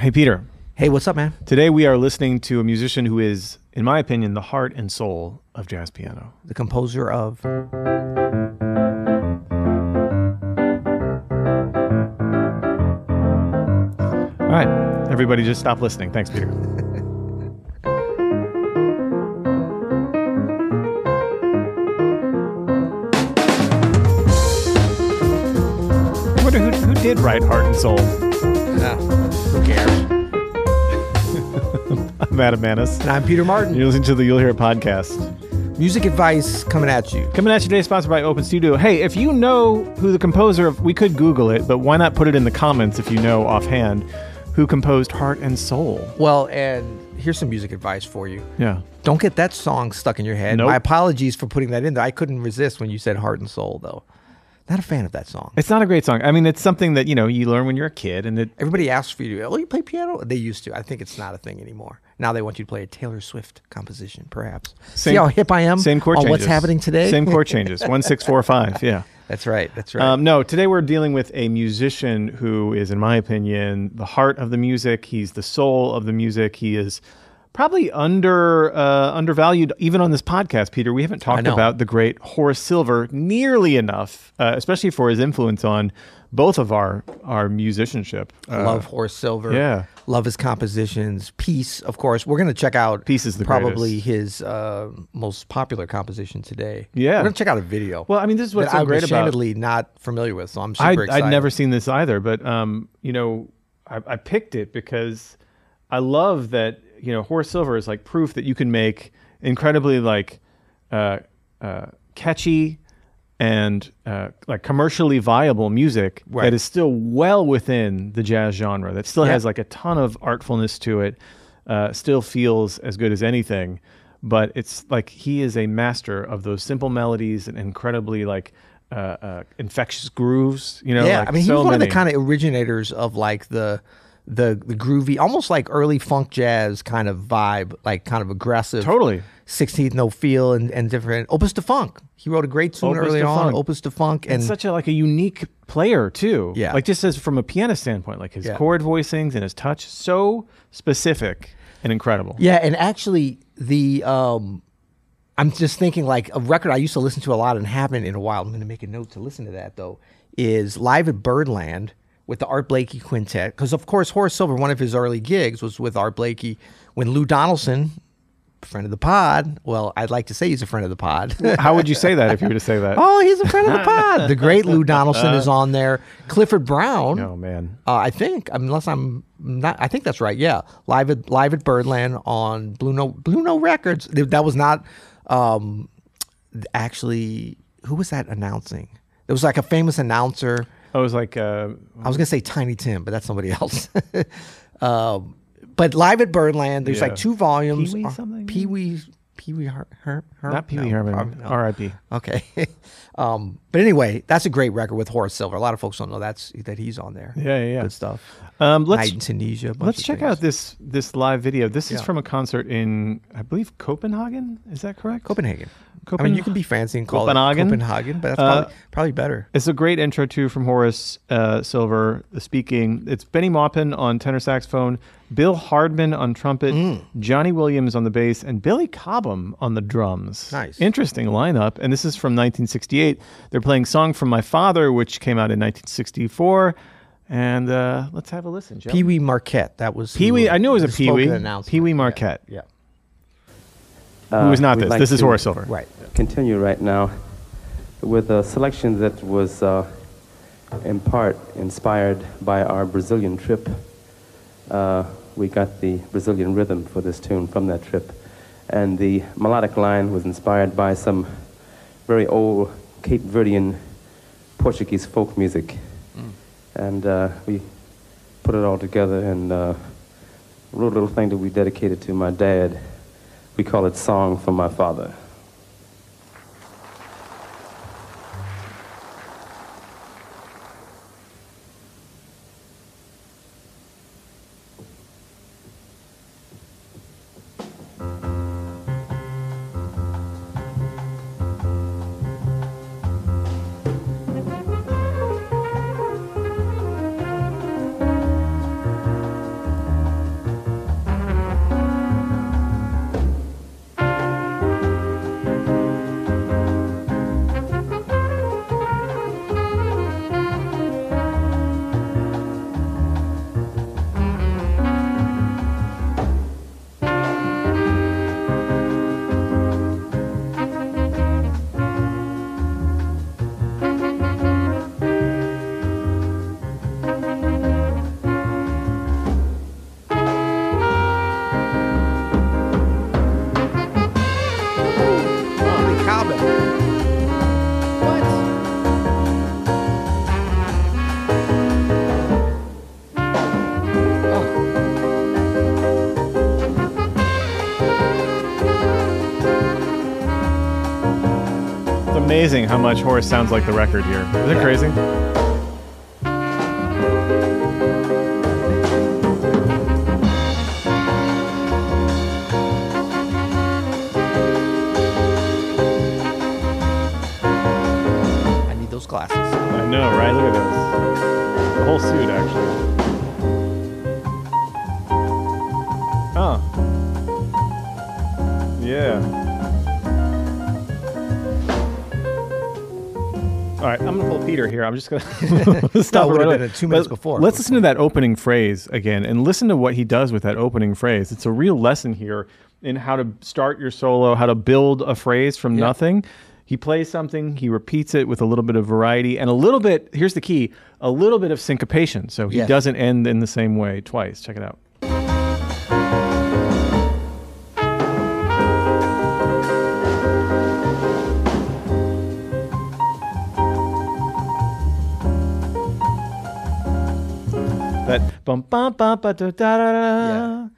Hey, Peter. Hey, what's up, man? Today we are listening to a musician who is, in my opinion, the heart and soul of jazz piano. The composer of. All right, everybody just stop listening. Thanks, Peter. I wonder who, who did write Heart and Soul? Ah, who cares? I'm Adam Maness. And I'm Peter Martin. You're listening to the You'll Hear podcast. Music advice coming at you. Coming at you today, sponsored by Open Studio. Hey, if you know who the composer of, we could Google it, but why not put it in the comments if you know offhand who composed Heart and Soul? Well, and here's some music advice for you. Yeah. Don't get that song stuck in your head. Nope. My apologies for putting that in there. I couldn't resist when you said Heart and Soul, though. Not a fan of that song. It's not a great song. I mean, it's something that, you know, you learn when you're a kid and it, Everybody asks for you to, oh, you play piano? They used to. I think it's not a thing anymore. Now they want you to play a Taylor Swift composition, perhaps. See how hip I am same chord on changes. what's happening today? Same chord changes. One, six, four, five. Yeah. That's right. That's right. Um, no, today we're dealing with a musician who is, in my opinion, the heart of the music. He's the soul of the music. He is probably under uh, undervalued even on this podcast, Peter. We haven't talked about the great Horace Silver nearly enough, uh, especially for his influence on both of our our musicianship. Uh, Love Horace Silver. yeah. Love his compositions. Peace, of course. We're going to check out Peace is probably his uh, most popular composition today. Yeah. We're going to check out a video. Well, I mean, this is what's so I'm great about ashamedly not familiar with, so I'm super I'd, excited. I'd never seen this either, but um, you know, I, I picked it because I love that you know Horace Silver is like proof that you can make incredibly like uh, uh, catchy and uh, like commercially viable music Right. that is still well within the jazz genre. That still Yeah. has like a ton of artfulness to it. Uh, still feels as good as anything, but it's like he is a master of those simple melodies and incredibly like uh, uh, infectious grooves. You know, yeah, like I mean, he so was one of the kind of originators of like the the the groovy, almost like early funk jazz kind of vibe, like kind of aggressive. Totally. 16th no feel and, and different Opus de Funk. He wrote a great tune Opus early on, Funk. Opus de Funk, and and such a like a unique player too. Yeah. like just as from a piano standpoint, like his Yeah. chord voicings and his touch, so specific and incredible. Yeah, and actually the um I'm just thinking like a record I used to listen to a lot and haven't in a while. I'm going to make a note to listen to that though. Is live at Birdland with the Art Blakey Quintet because of course Horace Silver one of his early gigs was with Art Blakey when Lou Donaldson, friend of the pod. Well, I'd like to say he's a friend of the pod. How would you say that if you were to say that? oh, he's a friend of the pod. The great Lou Donaldson is on there. Clifford Brown. Oh man, Uh, I think, unless I'm not, I think that's right. Yeah, live at live at Birdland on Blue Note Blue Note Records. That was not um, actually who was that announcing? It was like a famous announcer. I was like, uh, I was gonna say Tiny Tim, but that's somebody else. um, but live at Birdland, there's Yeah. like two volumes. Pee-wee Uh, something? Pee-wee, Pee-wee Her, Her, Her- not Pee Wee no, Herman, no. R.I.P. Okay. um, but anyway, that's a great record with Horace Silver. A lot of folks don't know that's that he's on there. Yeah, yeah, yeah. Good stuff. Um, let's Night in Tunisia. let's check things. out this this live video. This is from a concert in, I believe, Copenhagen. Is that correct? Copenhagen. I mean, you can be fancy and call Copenhagen? it Copenhagen, but that's Uh, probably, probably better. It's a great intro too from Horace uh, Silver the speaking. It's Bennie Maupin on tenor saxophone, Bill Hardman on trumpet, Mm. Johnny Williams on the bass, and Billy Cobham on the drums. Nice. interesting lineup. And this is from 1968. They're playing "Song from My Father," which came out in 1964. And uh, let's have a listen. Pee Wee Marquette. That was Pee Wee. I knew it was a Pee Wee. Pee Wee Marquette. Yeah, Marquette. Yeah. Who is not this? like this is Horace Silver. Right. Continue right now with a selection that was uh, in part inspired by our Brazilian trip. Uh, we got the Brazilian rhythm for this tune from that trip. And the melodic line was inspired by some very old Cape Verdean Portuguese folk music. And uh, we put it all together and uh, wrote a little thing that we dedicated to my dad. We call it Song for My Father. Amazing how much Horace sounds like the record here. Is it crazy? I need those glasses. I know, right? Look at this. The whole suit, actually. Oh. Yeah. All right, I'm gonna pull Peter here. I'm just gonna stop. No, right away. a two minutes But before. Let's listen to that opening phrase again, and listen to what he does with that opening phrase. It's a real lesson here in how to start your solo, how to build a phrase from Yeah. nothing. He plays something, he repeats it with a little bit of variety and a little bit. Here's the key: a little bit of syncopation, so he Yes. doesn't end in the same way twice. Check it out. Bum bum bum ba da da da da.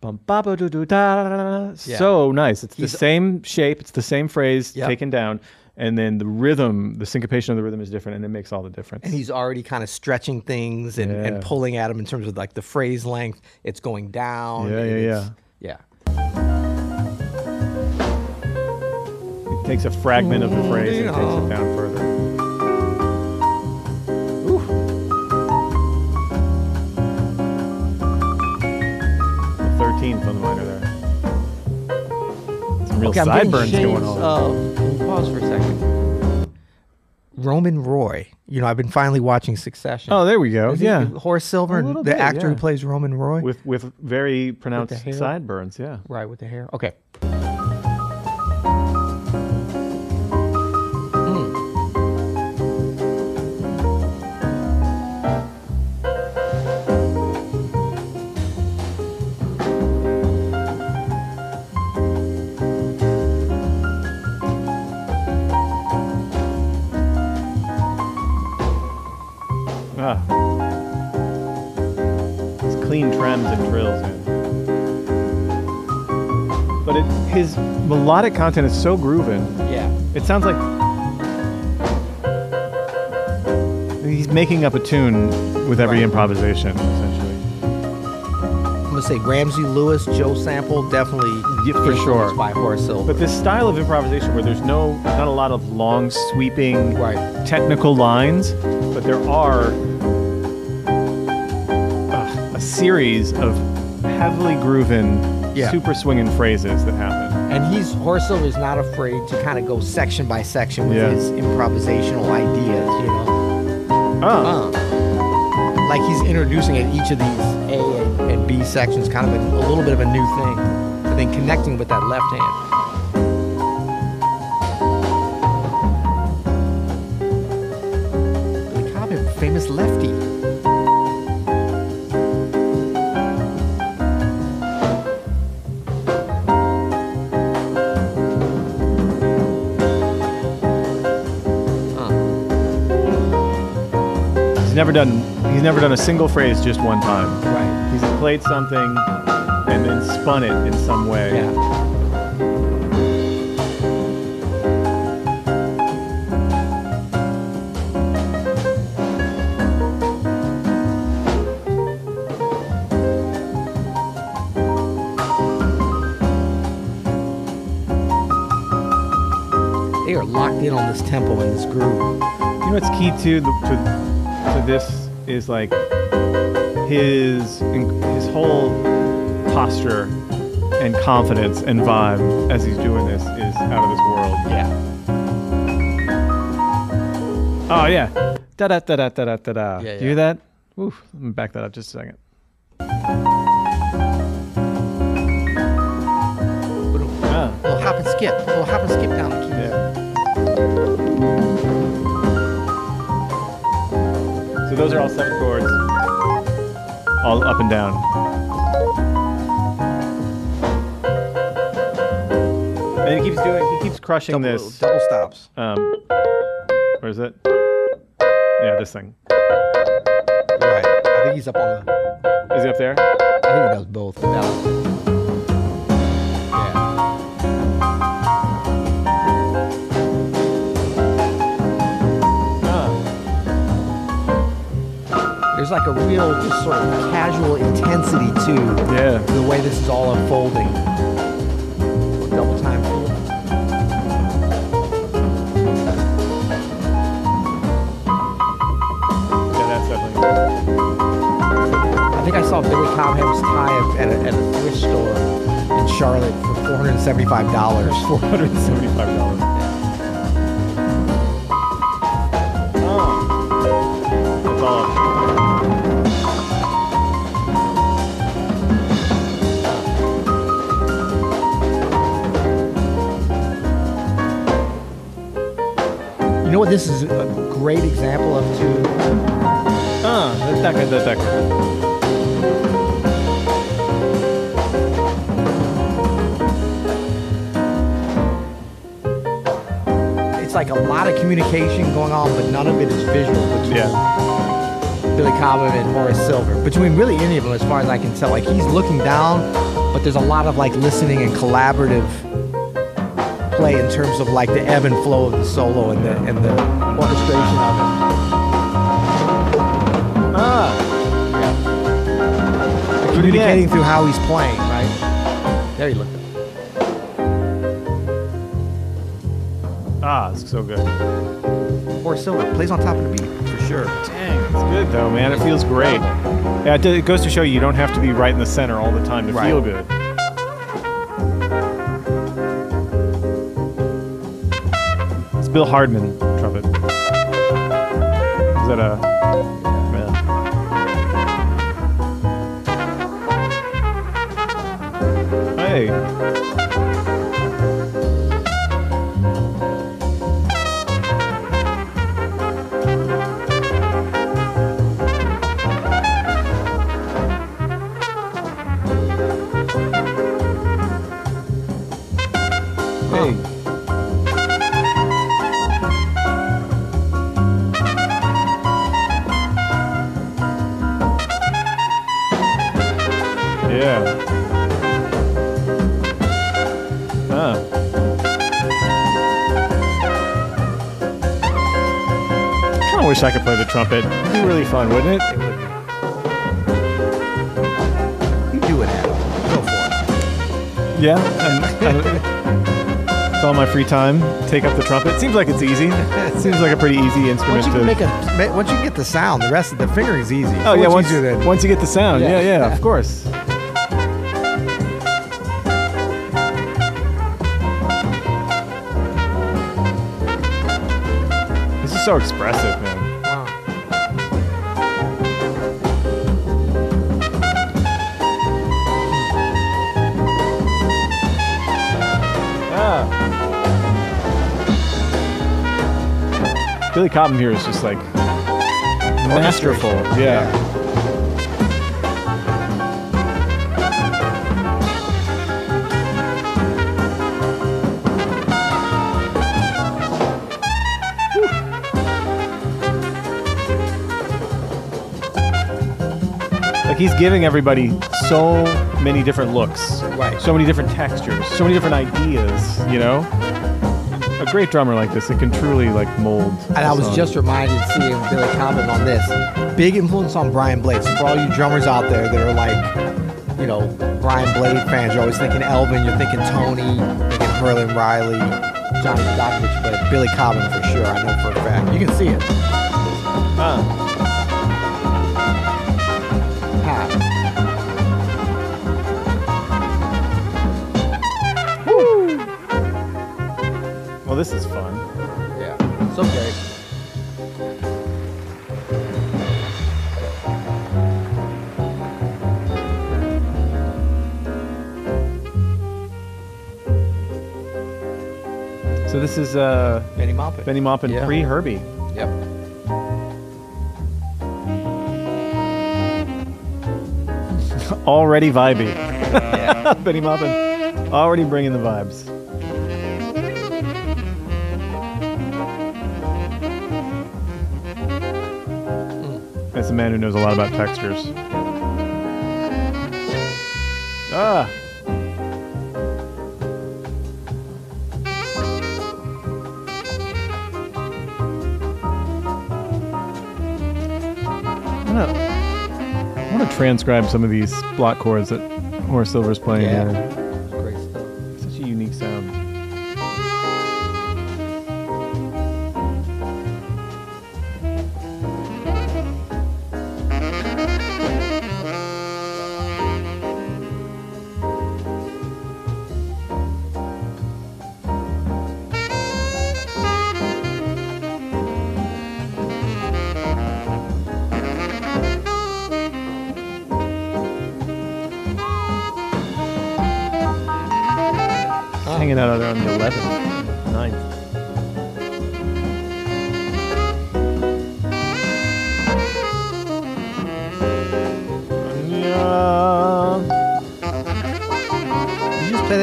Bum ba ba do do da da da da. Yeah. So nice. It's the same shape. It's the same phrase Yep. taken down, and then the rhythm, the syncopation of the rhythm is different, and it makes all the difference. And he's already kind of stretching things and, Yeah. and pulling at them in terms of like the phrase length. It's going down. Yeah, and yeah, it's- yeah. He takes a fragment of the phrase and takes it down further. Real Okay, I'm sideburns going on. of- pause for a second. Roman Roy. You know, I've been finally watching Succession. oh, there we go. Is Yeah, Horace Silver, A the bit, actor who plays Roman Roy. with with very pronounced hair. sideburns. Yeah. right, with the hair. Okay. And trills in. But it, his melodic content is so grooving. Yeah. It sounds like he's making up a tune with every Right. improvisation, essentially. I'm gonna say Ramsey Lewis, Joe Sample, definitely Yeah, for sure. by Horace Silver. But this style of improvisation where there's no not a lot of long sweeping Right. technical lines, but there are series of heavily grooving, Yeah. super swinging phrases that happen. And he's Silver is not afraid to kind of go section by section with Yeah. his improvisational ideas, you know. Ah, Uh, like he's introducing at each of these A and, and B sections kind of a, a little bit of a new thing, but then connecting with that left hand. Famous lefty. Never done he's never done a single phrase just one time. right. He's played something and then spun it in some way. Yeah. They are locked in on this tempo and this groove. You know what's key to the, to, so this is like his his whole posture and confidence and vibe as he's doing this is out of this world. Yeah. Oh yeah. Da da da da da da da. Do. You hear that? Oof. Let me back that up just a second. Yeah. Little hop and skip. Little hop and skip down. Those are all seven chords, all up and down. And he keeps doing. He keeps crushing Double, this. double stops. Um, where is it? Yeah, this thing. Right. I think he's up on the. Is he up there? I think he does both. The There's like a real just sort of casual intensity to yeah. the way this is all unfolding. Double time. Yeah, that's definitely. I think I saw Billy Cobham's tie at a, at a thrift store in Charlotte for $475. $475. This is a great example of two. Ah, that's that good. That's that good. It's like a lot of communication going on, but none of it is visual between Yeah. Billy Cobham and Horace Silver. Between really any of them, as far as I can tell. Like he's looking down, but there's a lot of like listening and collaborative play in terms of like the ebb and flow of the solo and the and the orchestration of Ah. it. Communicating through how he's playing, right? There you look. Ah, it's so good. Horace Silver plays on top of the beat for sure. Dang, it's good though, man. It feels great. Yeah, it, it goes to show you you don't have to be right in the center all the time to Right. feel good. Bill Hardman trumpet. Is that a? Wish I could play the trumpet. It'd be really fun, wouldn't it? It would be. You do it, Adam. Go for it. Yeah. And, and all my free time, take up the trumpet. Seems like it's easy. It Seems like a pretty easy instrument Once you to. make a, once you get the sound, the rest of the fingering's easy. oh yeah, once, you do that, once you get the sound, yeah, Yeah. yeah, of course. This is so expressive, Billy Cobham here is just like masterful. Yeah. Like he's giving everybody so many different looks, Right. So many different textures, so many different ideas. You know, a great drummer like this, it can truly like mold. And I was just reminded seeing Billy Cobham on this. Big influence on Brian Blade. So for all you drummers out there that are like, you know, Brian Blade fans, you're always thinking Elvin, you're thinking Tony, thinking Herlin Riley, Johnny Stokovich, but Billy Cobham for sure. I know for a fact. You can see it. Ah. Well, this is fun. Yeah. So great. So this is uh, Bennie Maupin. Bennie Maupin Yeah. pre Herbie. Yep. Already vibey. Yeah. Bennie Maupin already bringing the vibes. That's a man who knows a lot about textures. Ah. I don't know. transcribe some of these block chords that Horace Silver's playing. Yeah. here. Great stuff. Such a unique sound.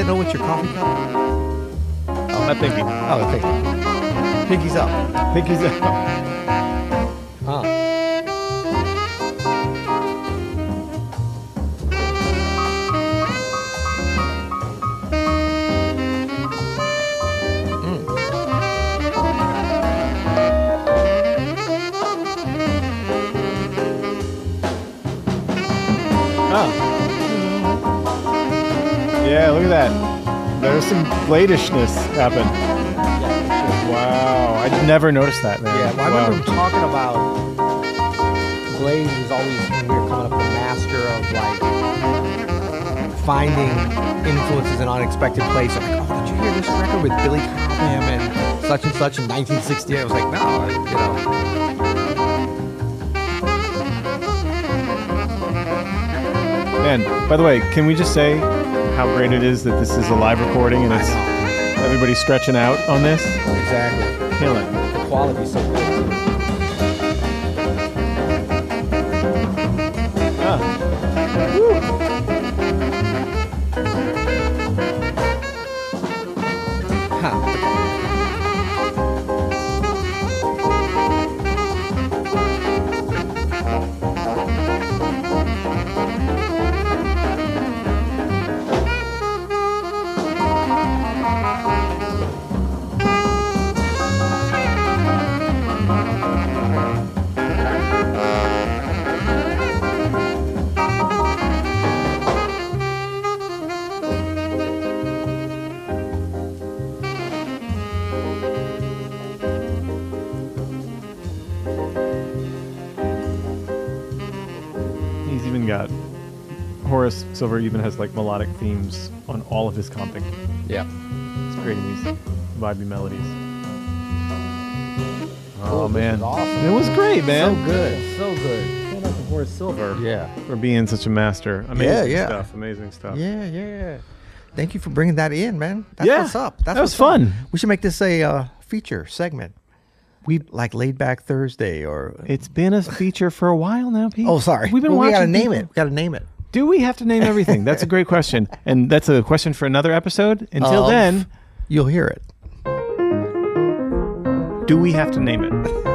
Did you just play that note with your coffee cup? My pinky. Oh, okay. Pinky's up. Pinky's out. Yeah, look at that. There's some bladishness happen. Wow, I just never noticed that, man. Yeah, well, I remember talking about Blade was always when we were coming up the master of like finding influences in unexpected places. I'm Like, oh, did you hear this record with Billy Cobham and such and such in 1968? I was like, no, you know. Man, by the way, can we just say how great it is that this is a live recording and it's everybody stretching out on this? Exactly. Kill it. The quality's so good. Horace Silver even has like melodic themes on all of his comping. Yeah. He's creating these vibey melodies. Cool, Oh this man, awesome. it was great, man. So good. So good. Shout out to Horace Silver Yeah. for being such a master. Amazing yeah. stuff. Amazing stuff. Yeah, yeah. Thank you for bringing that in, man. That's Yeah, what's up. That's that was what's up. fun. We should make this a uh, feature segment. We like laid back Thursday or It's been a feature for a while now, Pete. oh, sorry. We've been Well, we watching. gotta name people- it. We gotta name it. Do we have to name everything? That's a great question, and that's a question for another episode. Until Of- then, You'll hear it. do we have to name it?